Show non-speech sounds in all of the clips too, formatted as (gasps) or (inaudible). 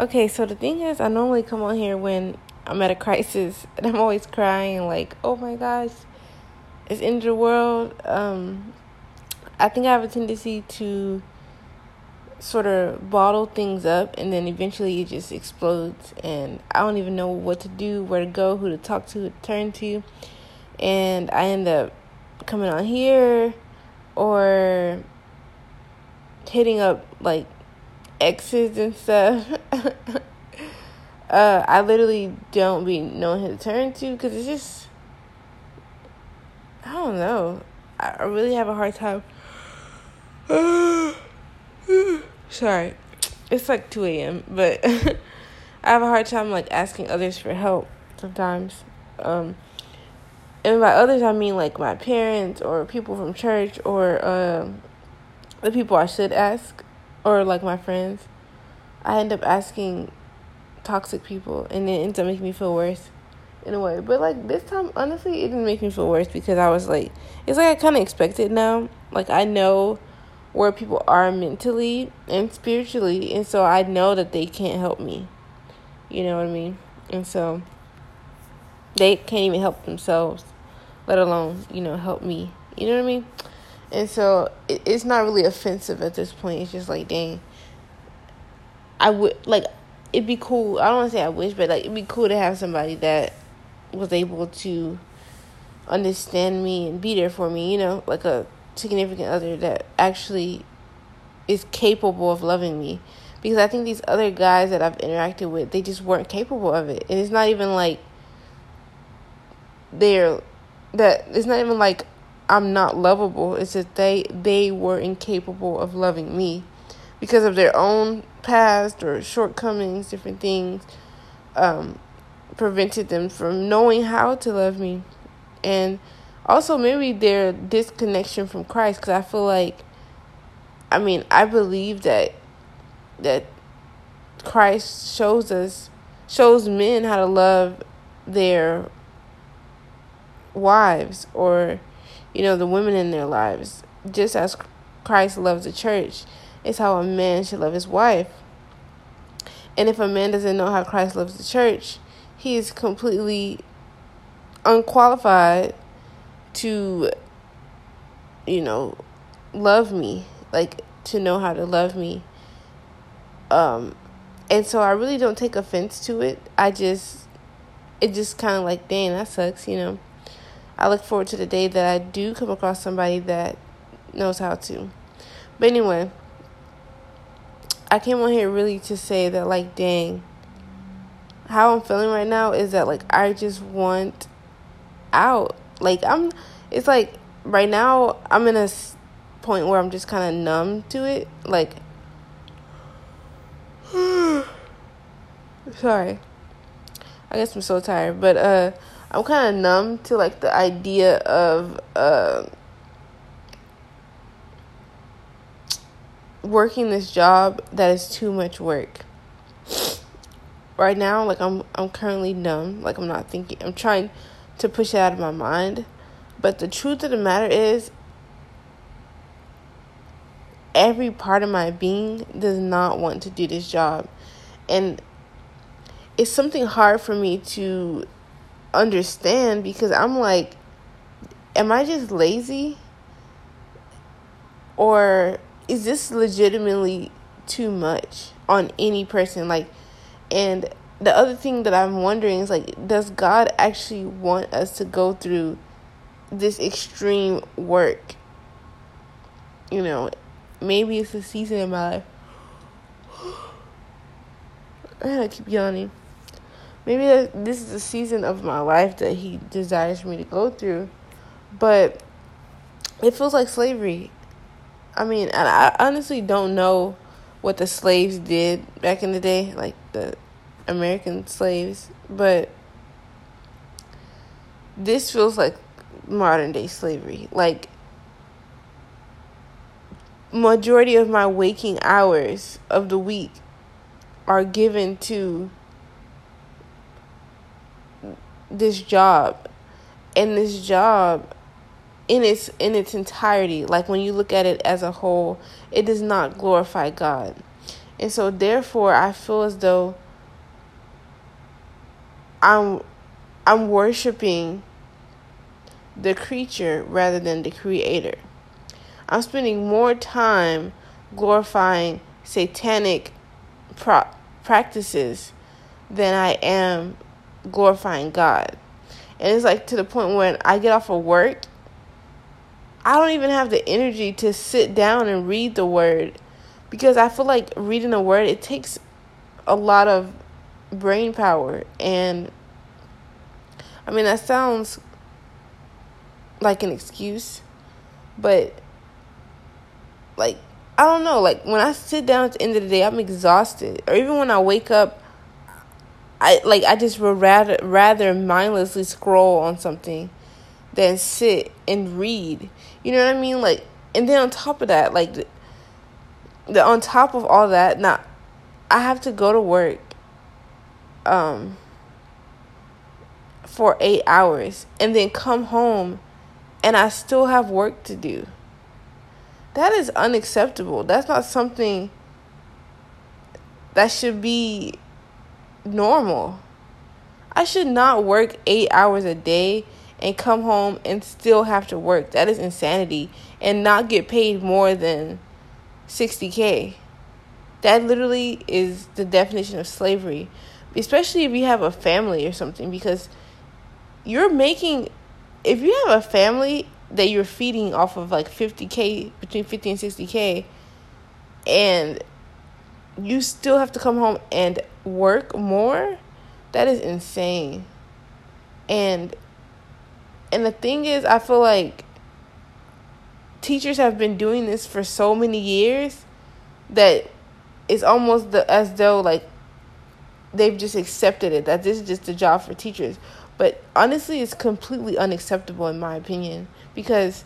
Okay, so the thing is, I normally come on here when I'm at a crisis (laughs) and I'm always crying, like, oh my gosh, it's in the world. Um, I think I have a tendency to sort of bottle things up and then eventually it just explodes and I don't even know what to do, where to go, who to talk to, to turn to. And I end up coming on here or hitting up like exes and stuff. (laughs) uh, I literally don't be knowing who to turn to because it's just I don't know. I really have a hard time. (sighs) Sorry, it's like two a.m. But (laughs) I have a hard time like asking others for help sometimes. Um, and by others I mean like my parents or people from church or um, the people I should ask or like my friends. I end up asking toxic people and it ends up making me feel worse in a way. But like this time, honestly, it didn't make me feel worse because I was like, it's like I kind of expected now. Like I know where people are mentally and spiritually, and so I know that they can't help me. You know what I mean? And so they can't even help themselves, let alone you know help me. You know what I mean? And so it, it's not really offensive at this point. It's just like, dang, I would like it'd be cool. I don't want to say I wish, but like it'd be cool to have somebody that was able to understand me and be there for me, you know, like a significant other that actually is capable of loving me. Because I think these other guys that I've interacted with, they just weren't capable of it. And it's not even like they're that it's not even like I'm not lovable. It's that they they were incapable of loving me because of their own past or shortcomings, different things. Um, prevented them from knowing how to love me. And also, maybe their disconnection from Christ, because I feel like, I mean, I believe that that Christ shows us, shows men how to love their wives or, you know, the women in their lives, just as Christ loves the church. Is how a man should love his wife. And if a man doesn't know how Christ loves the church, he is completely unqualified to you know love me like to know how to love me um and so i really don't take offense to it i just it just kind of like dang that sucks you know i look forward to the day that i do come across somebody that knows how to but anyway i came on here really to say that like dang how I'm feeling right now is that like I just want out. Like I'm it's like right now I'm in a point where I'm just kind of numb to it. Like (sighs) sorry. I guess I'm so tired, but uh I'm kind of numb to like the idea of uh working this job that is too much work. Right now like i'm i'm currently numb. Like i'm not thinking i'm trying to push it out of my mind. But the truth of the matter is every part of my being does not want to do this job. And it's something hard for me to understand because i'm like am i just lazy or is this legitimately too much on any person like and the other thing that I'm wondering is like, does God actually want us to go through this extreme work? You know, maybe it's a season in my life. (sighs) I keep yawning. Maybe this is a season of my life that He desires me to go through, but it feels like slavery. I mean, I honestly don't know what the slaves did back in the day, like the American slaves, but this feels like modern day slavery. Like majority of my waking hours of the week are given to this job and this job in its in its entirety like when you look at it as a whole it does not glorify god And so therefore I feel as though I'm I'm worshiping the creature rather than the creator. I'm spending more time glorifying satanic pro- practices than I am glorifying God. And it's like to the point when I get off of work, I don't even have the energy to sit down and read the word because I feel like reading the word it takes a lot of brain power and I mean that sounds like an excuse, but like I don't know, like when I sit down at the end of the day, I'm exhausted. Or even when I wake up, I like I just would rather rather mindlessly scroll on something than sit and read. You know what I mean? Like and then on top of that, like the, the on top of all that, now I have to go to work um for 8 hours and then come home and I still have work to do. That is unacceptable. That's not something that should be normal. I should not work eight hours a day and come home and still have to work. That is insanity. And not get paid more than 60K. That literally is the definition of slavery. Especially if you have a family or something, because you're making, if you have a family that you're feeding off of like 50k between 50 and 60k and you still have to come home and work more? That is insane. And and the thing is i feel like teachers have been doing this for so many years that it's almost the, as though like they've just accepted it that this is just a job for teachers. But honestly it's completely unacceptable in my opinion because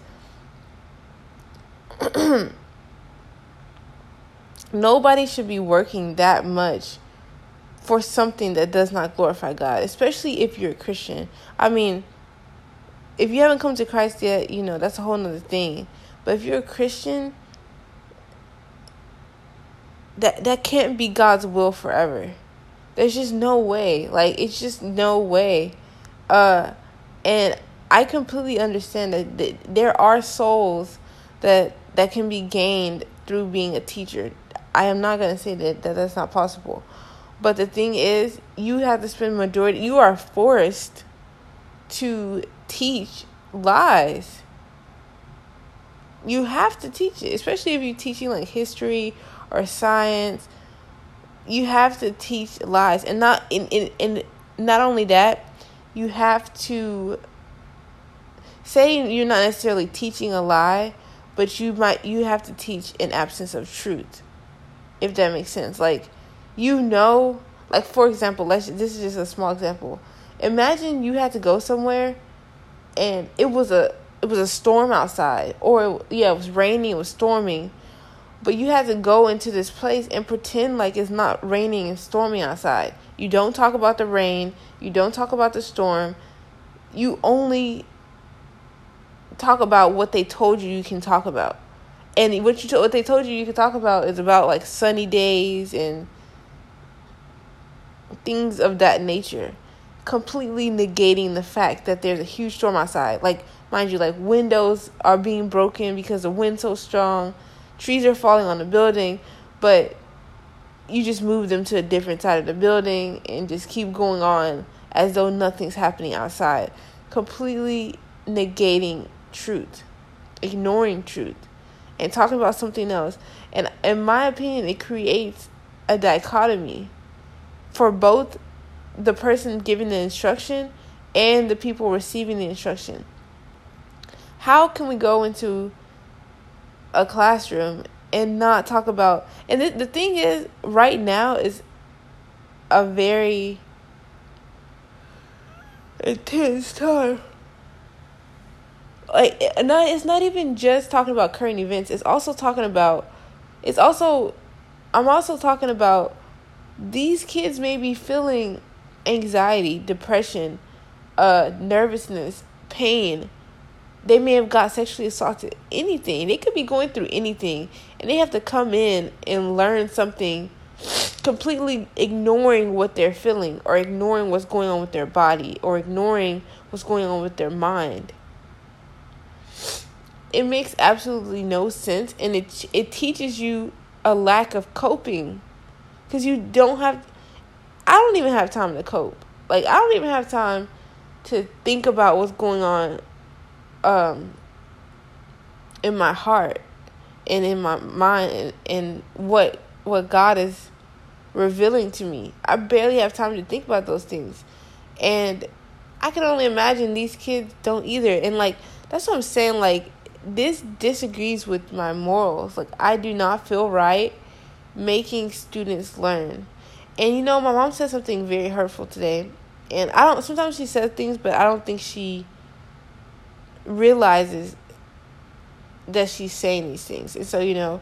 (clears throat) nobody should be working that much for something that does not glorify God, especially if you're a Christian. I mean, if you haven't come to Christ yet, you know, that's a whole nother thing. But if you're a Christian, that that can't be God's will forever. There's just no way. Like it's just no way. Uh and I completely understand that, that there are souls that that can be gained through being a teacher. I am not going to say that, that that's not possible. But the thing is, you have to spend majority you are forced to teach lies. You have to teach it, especially if you're teaching like history or science. You have to teach lies and not in in, in not only that, you have to say you're not necessarily teaching a lie, but you might you have to teach an absence of truth. If that makes sense. Like you know, like for example, let's this is just a small example. Imagine you had to go somewhere and it was a it was a storm outside or yeah, it was raining, it was storming. But you had to go into this place and pretend like it's not raining and storming outside. You don't talk about the rain, you don't talk about the storm. You only talk about what they told you you can talk about. And what you told, what they told you you could talk about is about like sunny days and things of that nature, completely negating the fact that there's a huge storm outside. Like mind you, like windows are being broken because the wind's so strong, trees are falling on the building, but you just move them to a different side of the building and just keep going on as though nothing's happening outside, completely negating truth, ignoring truth, and talking about something else. And in my opinion, it creates a dichotomy for both the person giving the instruction and the people receiving the instruction. How can we go into a classroom and not talk about and the, the thing is right now is a very intense time like not it's not even just talking about current events. It's also talking about it's also i'm also talking about these kids may be feeling anxiety depression uh nervousness pain. They may have got sexually assaulted anything. They could be going through anything and they have to come in and learn something completely ignoring what they're feeling or ignoring what's going on with their body or ignoring what's going on with their mind. It makes absolutely no sense and it it teaches you a lack of coping cuz you don't have I don't even have time to cope. Like I don't even have time to think about what's going on um in my heart and in my mind and, and what what God is revealing to me. I barely have time to think about those things. And I can only imagine these kids don't either. And like that's what I'm saying like this disagrees with my morals. Like I do not feel right making students learn. And you know, my mom said something very hurtful today. And I don't sometimes she says things but I don't think she realizes that she's saying these things. And so, you know,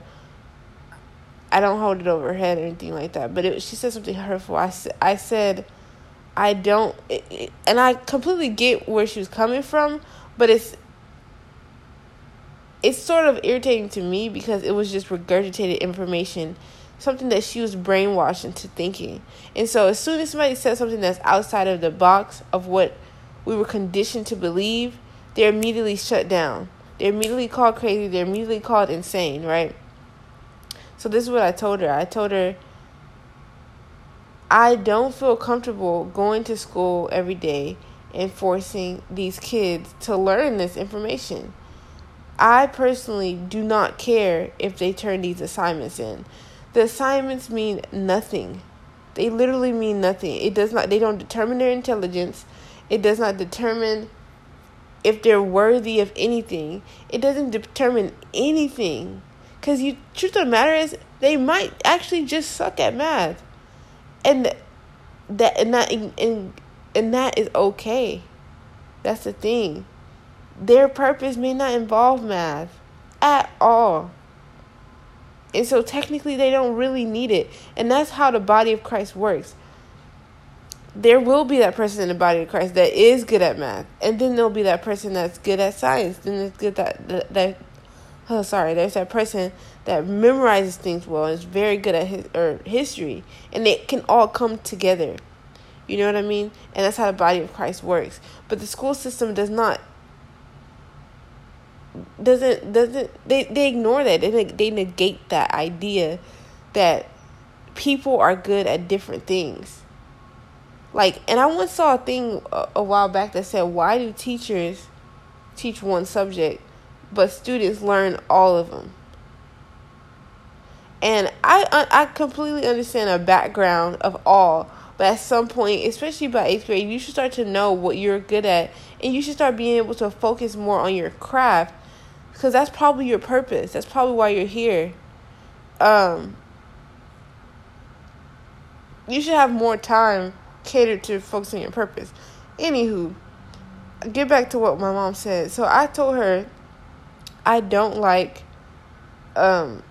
I don't hold it over her head or anything like that. But it, she said something hurtful. I, I said, I don't, it, it, and I completely get where she was coming from, but it's, it's sort of irritating to me because it was just regurgitated information, something that she was brainwashed into thinking. And so as soon as somebody says something that's outside of the box of what we were conditioned to believe, they're immediately shut down. They're immediately called crazy. They're immediately called insane, right? So this is what I told her. I told her I don't feel comfortable going to school every day and forcing these kids to learn this information. I personally do not care if they turn these assignments in. The assignments mean nothing. They literally mean nothing. It does not they don't determine their intelligence. It does not determine if they're worthy of anything. It doesn't determine anything. Cause you truth of the matter is they might actually just suck at math. And that and that and, and that is okay. That's the thing. Their purpose may not involve math at all. And so technically they don't really need it. And that's how the body of Christ works there will be that person in the body of Christ that is good at math, and then there'll be that person that's good at science. Then it's good that that, that oh sorry, there's that person that memorizes things well and is very good at his or history, and they can all come together. You know what I mean? And that's how the body of Christ works. But the school system does not doesn't doesn't they they ignore that they they negate that idea that people are good at different things like, and I once saw a thing a, a while back that said, why do teachers teach one subject, but students learn all of them? And I I completely understand a background of all, but at some point, especially by eighth grade, you should start to know what you're good at, and you should start being able to focus more on your craft, because that's probably your purpose. That's probably why you're here. Um, you should have more time catered to focusing your purpose. Anywho, get back to what my mom said. So I told her I don't like um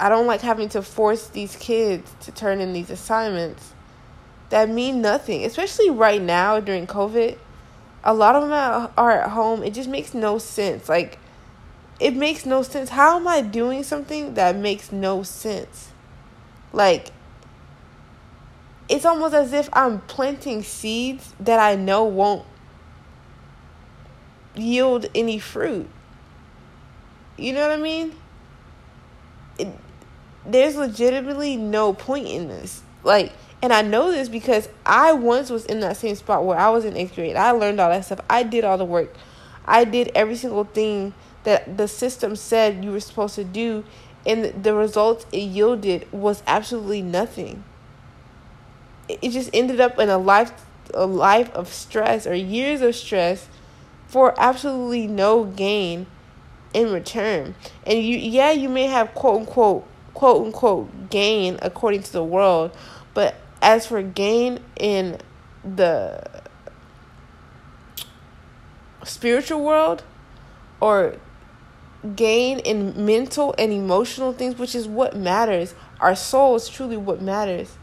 I don't like having to force these kids to turn in these assignments that mean nothing, especially right now during COVID. A lot of them are at home. It just makes no sense. Like, it makes no sense. How am I doing something that makes no sense? Like, it's almost as if I'm planting seeds that I know won't yield any fruit. You know what I mean? It, there's legitimately no point in this. Like, and I know this because I once was in that same spot where I was in eighth grade. I learned all that stuff. I did all the work. I did every single thing that the system said you were supposed to do, and the results it yielded was absolutely nothing it just ended up in a life a life of stress or years of stress for absolutely no gain in return. And you yeah, you may have quote unquote quote unquote gain according to the world, but as for gain in the spiritual world or gain in mental and emotional things, which is what matters. Our soul is truly what matters.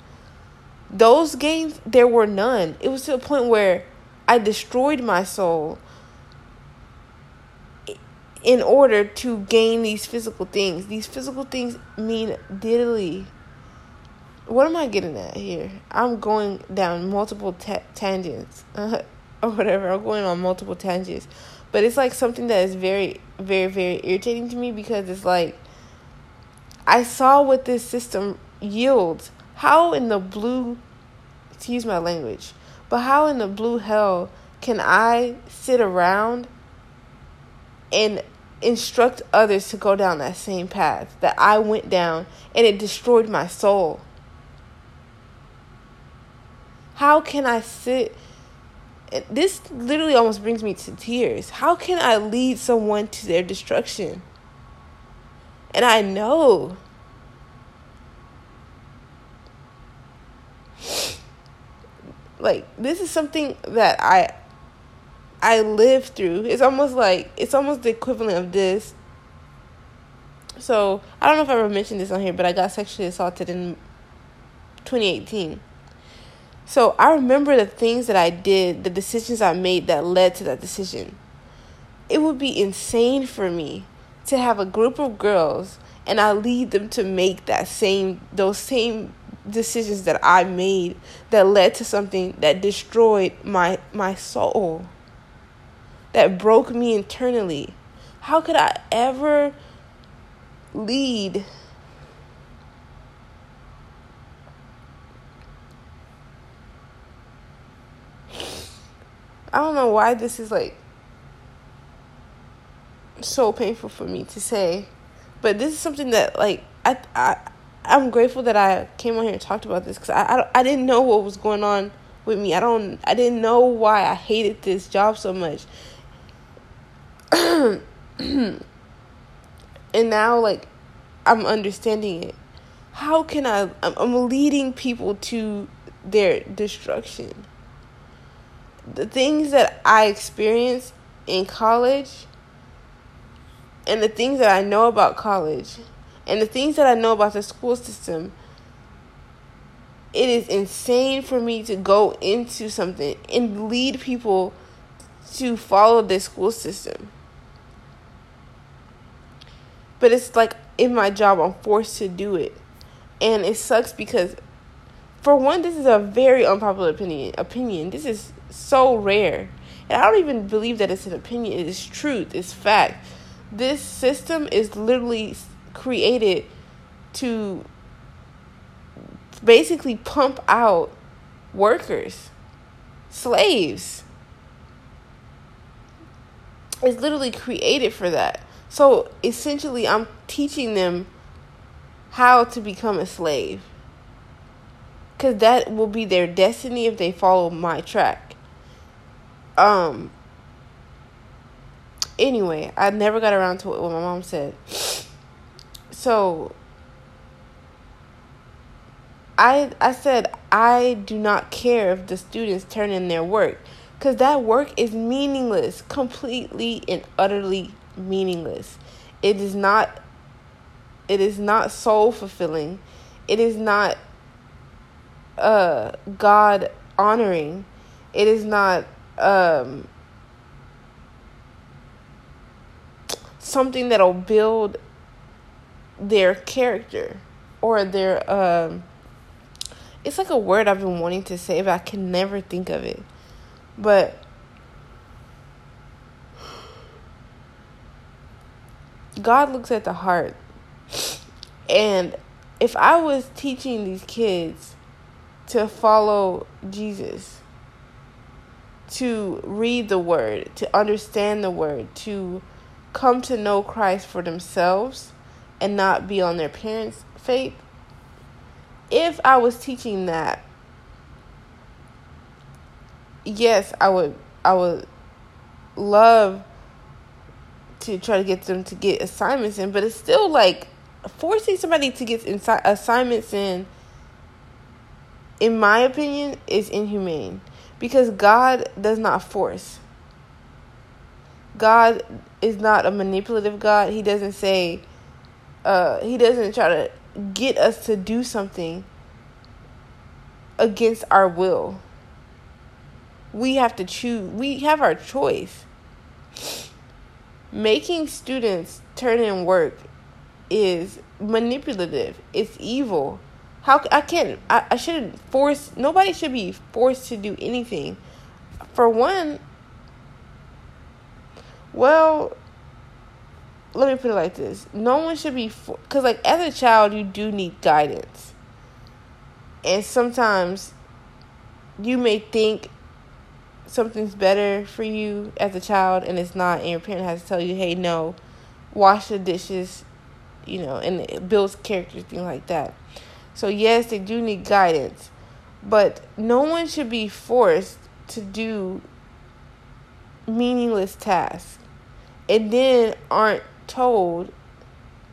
Those gains there were none. It was to a point where i destroyed my soul in order to gain these physical things. These physical things mean diddly what am I getting at here? I'm going down multiple ta- tangents uh, (laughs) or whatever. I'm going on multiple tangents. But it's like something that is very, very, very irritating to me because it's like I saw what this system yields. How in the blue, excuse my language, but how in the blue hell can I sit around and instruct others to go down that same path that I went down and it destroyed my soul? How can I sit? This literally almost brings me to tears. How can I lead someone to their destruction? And I know. Like this is something that I I live through. It's almost like it's almost the equivalent of this. So I don't know if I ever mentioned this on here, but I got sexually assaulted in 2018. So I remember the things that I did, the decisions I made that led to that decision. It would be insane for me to have a group of girls and I lead them to make that same those same decisions that I made that led to something that destroyed my my soul. That broke me internally. How could I ever lead I don't know why this is like so painful for me to say, but this is something that like I I I'm grateful that I came on here and talked about this because I, I I didn't know what was going on with me. I don't I didn't know why I hated this job so much. (clears throat) and now like I'm understanding it. How can I I'm, I'm leading people to their destruction. The things that I experienced in college and the things that I know about college and the things that I know about the school system, it is insane for me to go into something and lead people to follow this school system. But it's like in my job, I'm forced to do it. And it sucks because, for one, this is a very unpopular opinion. Opinion. This is so rare. And I don't even believe that it's an opinion. It is truth. It's fact this system is literally created to basically pump out workers, slaves. It's literally created for that. So essentially, I'm teaching them how to become a slave. Because that will be their destiny if they follow my track. Um, anyway, I never got around to what my mom said. So I I said I do not care if the students turn in their work cuz that work is meaningless, completely and utterly meaningless. It is not it is not soul fulfilling. It is not uh God honoring. It is not um something that'll build their character or their um it's like a word I've been wanting to say but I can never think of it. But God looks at the heart. And if I was teaching these kids to follow Jesus, to read the word, to understand the word, to come to know Christ for themselves and not be on their parents' faith, if I was teaching that, yes, I would I would love to try to get them to get assignments in, but it's still like forcing somebody to get assignments in in my opinion is inhumane because God does not force. God is not a manipulative God. He doesn't say, uh, he doesn't try to get us to do something against our will. We have to choose, we have our choice. Making students turn in work is manipulative, it's evil. How I can't I, I shouldn't force nobody should be forced to do anything. For one, well, let me put it like this: no one should be because, like, as a child, you do need guidance, and sometimes you may think something's better for you as a child, and it's not, and your parent has to tell you, "Hey, no, wash the dishes," you know, and it builds character, things like that. So yes, they do need guidance, but no one should be forced to do meaningless tasks and then aren't told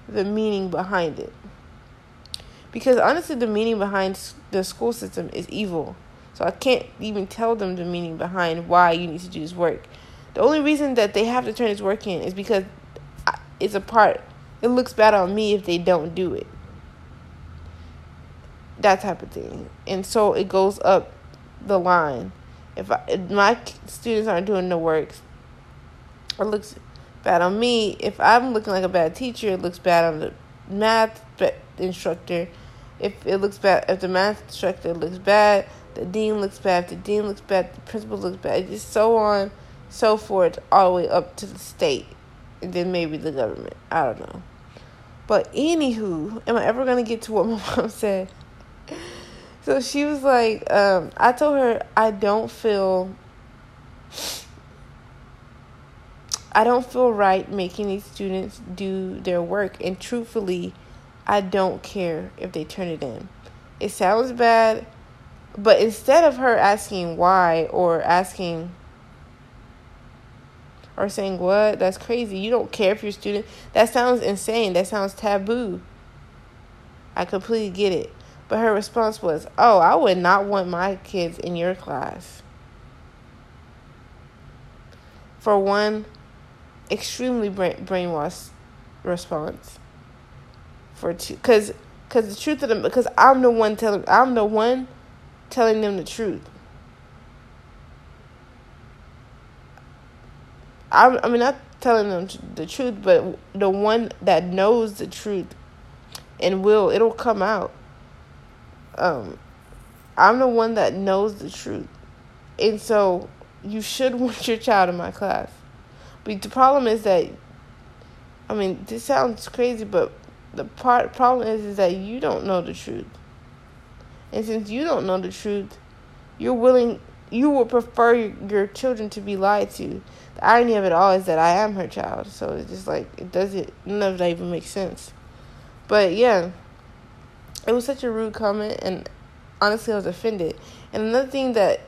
the meaning behind it. Because honestly, the meaning behind the school system is evil. So I can't even tell them the meaning behind why you need to do this work. The only reason that they have to turn this work in is because it's a part. It looks bad on me if they don't do it. That type of thing. And so it goes up the line. If, I, if my students aren't doing the work, it looks bad on me. If I'm looking like a bad teacher, it looks bad on the math instructor. If it looks bad, if the math instructor looks bad, the dean looks bad. If the dean looks bad, the principal looks bad. Just so on, so forth, all the way up to the state, and then maybe the government. I don't know. But anywho, am I ever gonna get to what (laughs) my mom said? So she was like, um, I told her I don't feel I don't feel right making these students do their work, and truthfully, I don't care if they turn it in. It sounds bad, but instead of her asking why or asking or saying, What? That's crazy. You don't care if your student. That sounds insane. That sounds taboo. I completely get it. But her response was, Oh, I would not want my kids in your class. For one, extremely brain brainwashed response for two because because the truth of them because I'm the one telling I'm the one telling them the truth. I'm I mean not telling them the truth, but the one that knows the truth and will it'll come out. Um, I'm the one that knows the truth, and so you should (laughs) want your child in my class. But the problem is that, I mean, this sounds crazy, but the part problem is is that you don't know the truth. And since you don't know the truth, you're willing, you would prefer your children to be lied to. The irony of it all is that I am her child, so it's just like it doesn't none of that even makes sense. But yeah, it was such a rude comment, and honestly, I was offended. And another thing that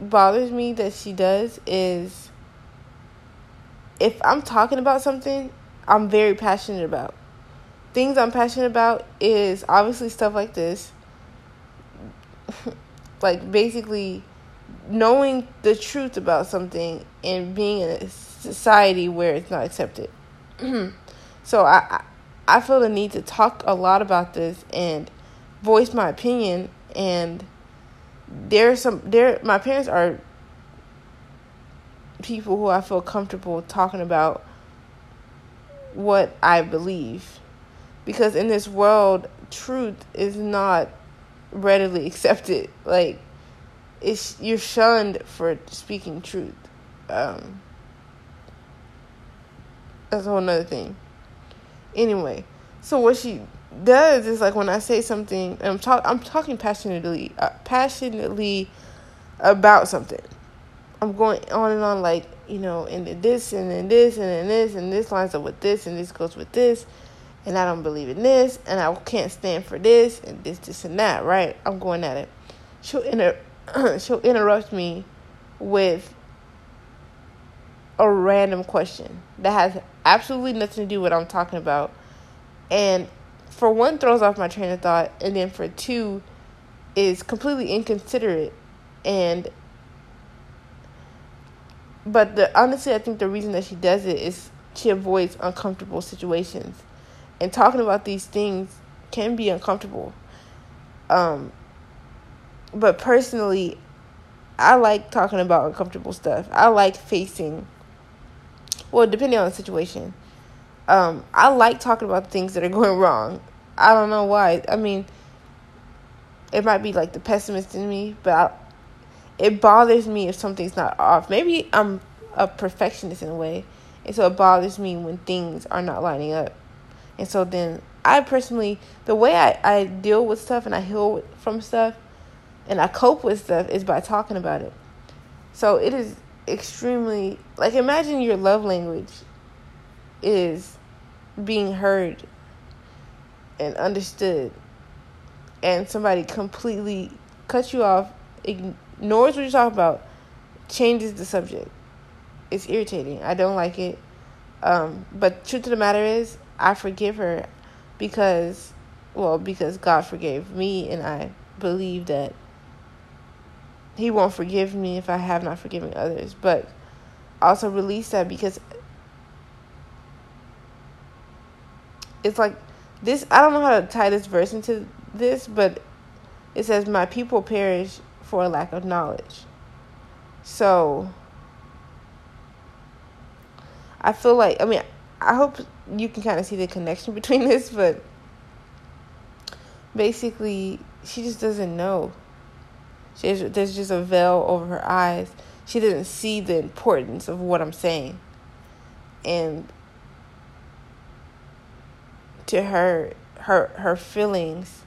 bothers me that she does is if I'm talking about something I'm very passionate about. Things I'm passionate about is obviously stuff like this. (laughs) like basically knowing the truth about something and being in a society where it's not accepted. (clears throat) so I I feel the need to talk a lot about this and voice my opinion and there's some there my parents are people who I feel comfortable talking about what I believe. Because in this world, truth is not readily accepted. Like, it's you're shunned for speaking truth. Um, that's a whole nother thing. Anyway, so what she does is like when I say something, I'm talk I'm talking passionately, uh, passionately about something. I'm going on and on like, you know, and then this and then this and then this and this lines up with this and this goes with this and I don't believe in this and I can't stand for this and this, this and that, right? I'm going at it. She'll inter (clears throat) she'll interrupt me with a random question that has absolutely nothing to do with what I'm talking about. And for one throws off my train of thought and then for two is completely inconsiderate and but the honestly, I think the reason that she does it is she avoids uncomfortable situations, and talking about these things can be uncomfortable. Um, but personally, I like talking about uncomfortable stuff. I like facing. Well, depending on the situation, um, I like talking about things that are (laughs) going wrong. I don't know why. I mean, it might be like the pessimist in me, but I, it bothers me if something's not off. Maybe I'm a perfectionist in a way, and so it bothers me when things are not lining up. And so then I personally, the way I, I deal with stuff and I heal from stuff and I cope with stuff is by talking about it. So it is extremely, like, imagine your love language is being heard and understood, and somebody completely cuts you off, ignores what you're talking about, changes the subject. It's irritating. I don't like it. Um, but truth of the matter is, I forgive her because, well, because God forgave me, and I believe that He won't forgive me if I have not forgiven others. But also release that because it's like this. I don't know how to tie this verse into this, but it says, "My people perish for a lack of knowledge." So I feel like I mean I hope you can kind of see the connection (laughs) between this, but basically, she just doesn't know. She has, there's just a veil over her eyes. She doesn't see the importance of what I'm saying. And to her, her her feelings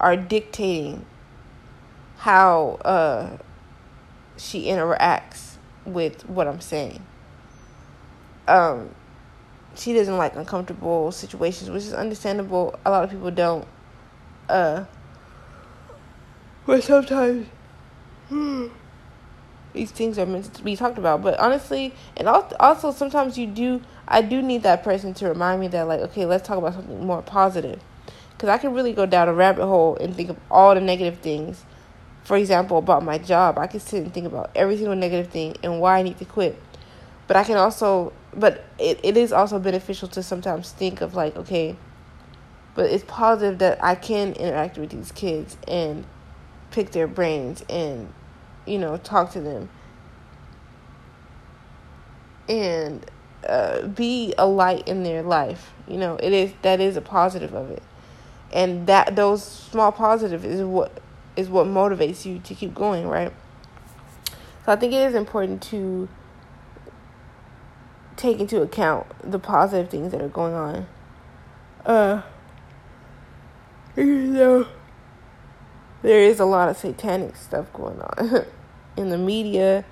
are dictating how uh, she interacts with what I'm saying. Um, she doesn't like uncomfortable situations, which is understandable. A lot of people don't. Uh, but sometimes (gasps) these things are meant to be talked about. But honestly, and also sometimes you do. I do need that person to remind me that, like, okay, let's talk about something more positive. Because I can really go down a rabbit hole and think of all the negative things. For example, about my job, I can sit and think about every single negative thing and why I need to quit. But I can also but it, it is also beneficial to sometimes think of like okay but it's positive that i can interact with these kids and pick their brains and you know talk to them. And uh, be a light in their life. You know it is that is a positive of it. And that those small positives is what is what motivates you to keep going right? So i think it is important to take into account the positive things that are going on. Uh, (laughs) you know, there is a lot of satanic stuff going on (laughs) in the media,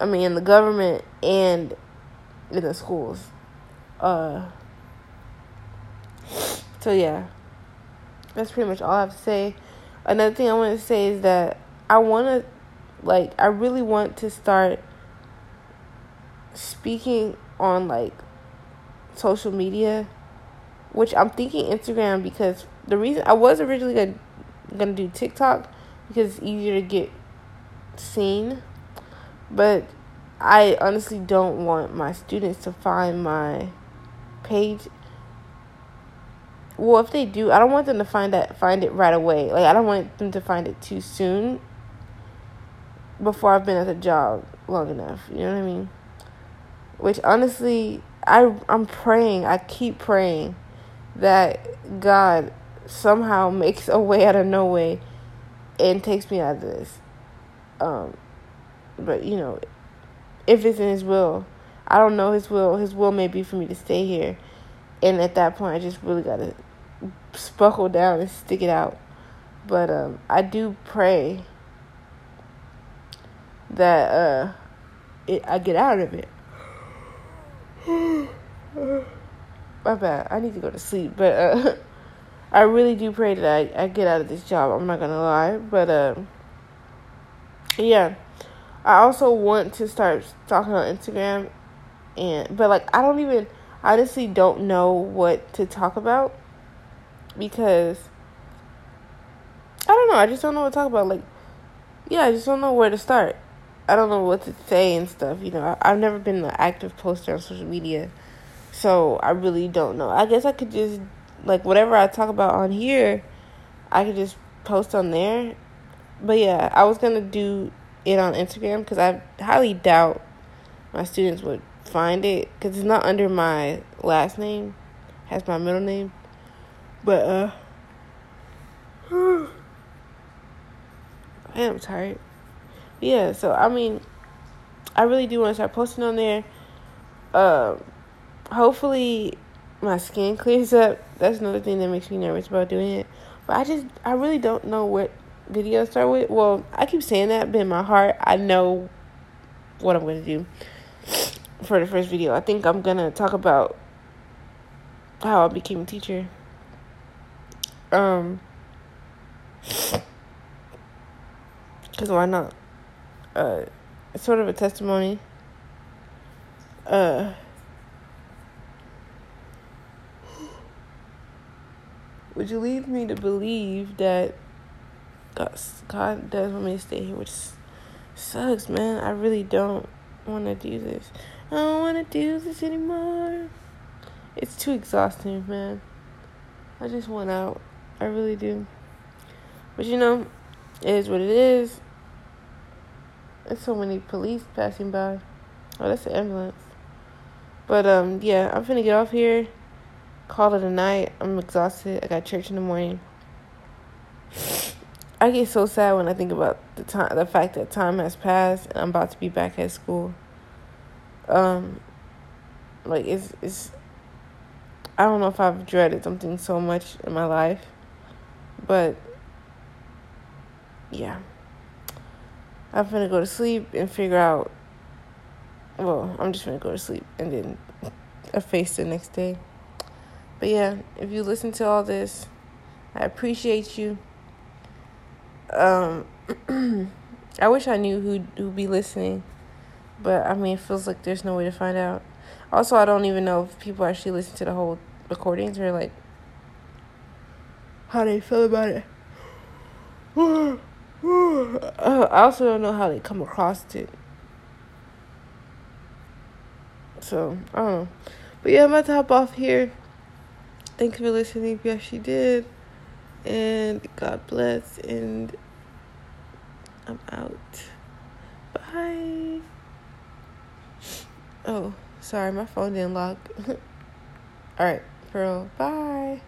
I mean, in the government and in the schools. Uh, so yeah, that's pretty much all I have to say. Another thing I want to say is that I want to, like, I really want to start speaking on like social media, which I'm thinking Instagram because the reason I was originally gonna gonna do TikTok because it's easier to get seen, but I honestly don't want my students to find my page. Well, if they do, I don't want them to find that find it right away. Like I don't want them to find it too soon before I've been at the job long enough. You know what I mean? which honestly I I'm praying, I keep praying that God somehow (laughs) makes a way out of no way and takes me out of this. Um but you know, if it's in his will, I don't know his will. His will may be for me to stay here. And at that point I just really gotta buckle down and stick it out. But um I do pray that uh it, I get out of it. (sighs) My bad. I need to go to sleep, but uh, (laughs) I really do pray that I, I get out of this job. I'm not gonna lie, but uh, yeah. I also want to start talking on Instagram, and but like I don't even honestly don't know what to talk about because I don't know. I just don't know what to talk about. Like, yeah, I just don't know where to start. I don't know what to say and stuff. You know, I, have never been an active poster on social media, so I really don't know. I guess I could just like whatever I talk about on here, I could just post on there. But yeah, I was gonna do it on Instagram because I highly doubt my students would find it because it's not under my last name, has my middle name. But uh, (sighs) I am tired. Yeah, so I mean, I really do want to start posting on there. Um, hopefully, my skin clears up. That's another thing that makes me nervous about doing it. But I just, I really don't know what video start with. Well, I keep saying that, but in my heart, I know what I'm going to do for the first video. I think I'm going to talk about how I became a teacher. Um, because why not? Uh, it's sort of a testimony. Uh, would you leave me to believe that God, God does want me to stay here, which sucks, man. I really don't want to do this. I don't want to do this anymore. It's too exhausting, man. I just want out. I really do. But you know, it is what it is. There's so many police passing by. Oh, that's an ambulance. But um, yeah, I'm finna get off here. Call it a night. I'm exhausted. I got church in the morning. I get so sad when I think about the time, the fact that time has passed and I'm about to be back at school. Um, like it's it's. I don't know if I've dreaded something so much in my life, but yeah. I'm gonna go to sleep and figure out. Well, I'm just gonna go to sleep and then (laughs) a face the next day. But yeah, if you listen to all this, I appreciate you. Um, (clears throat) I wish I knew who who'd be listening, but I mean, it feels like there's no way to find out. Also, I don't even know if people actually listen to the whole recordings or like how they feel about it. (sighs) I also don't know how they come across it. So, I don't know. But yeah, I'm about to hop off here. Thanks for listening if you actually did. And God bless. And I'm out. Bye. Oh, sorry, my phone didn't lock. (laughs) All right, Pearl. Bye.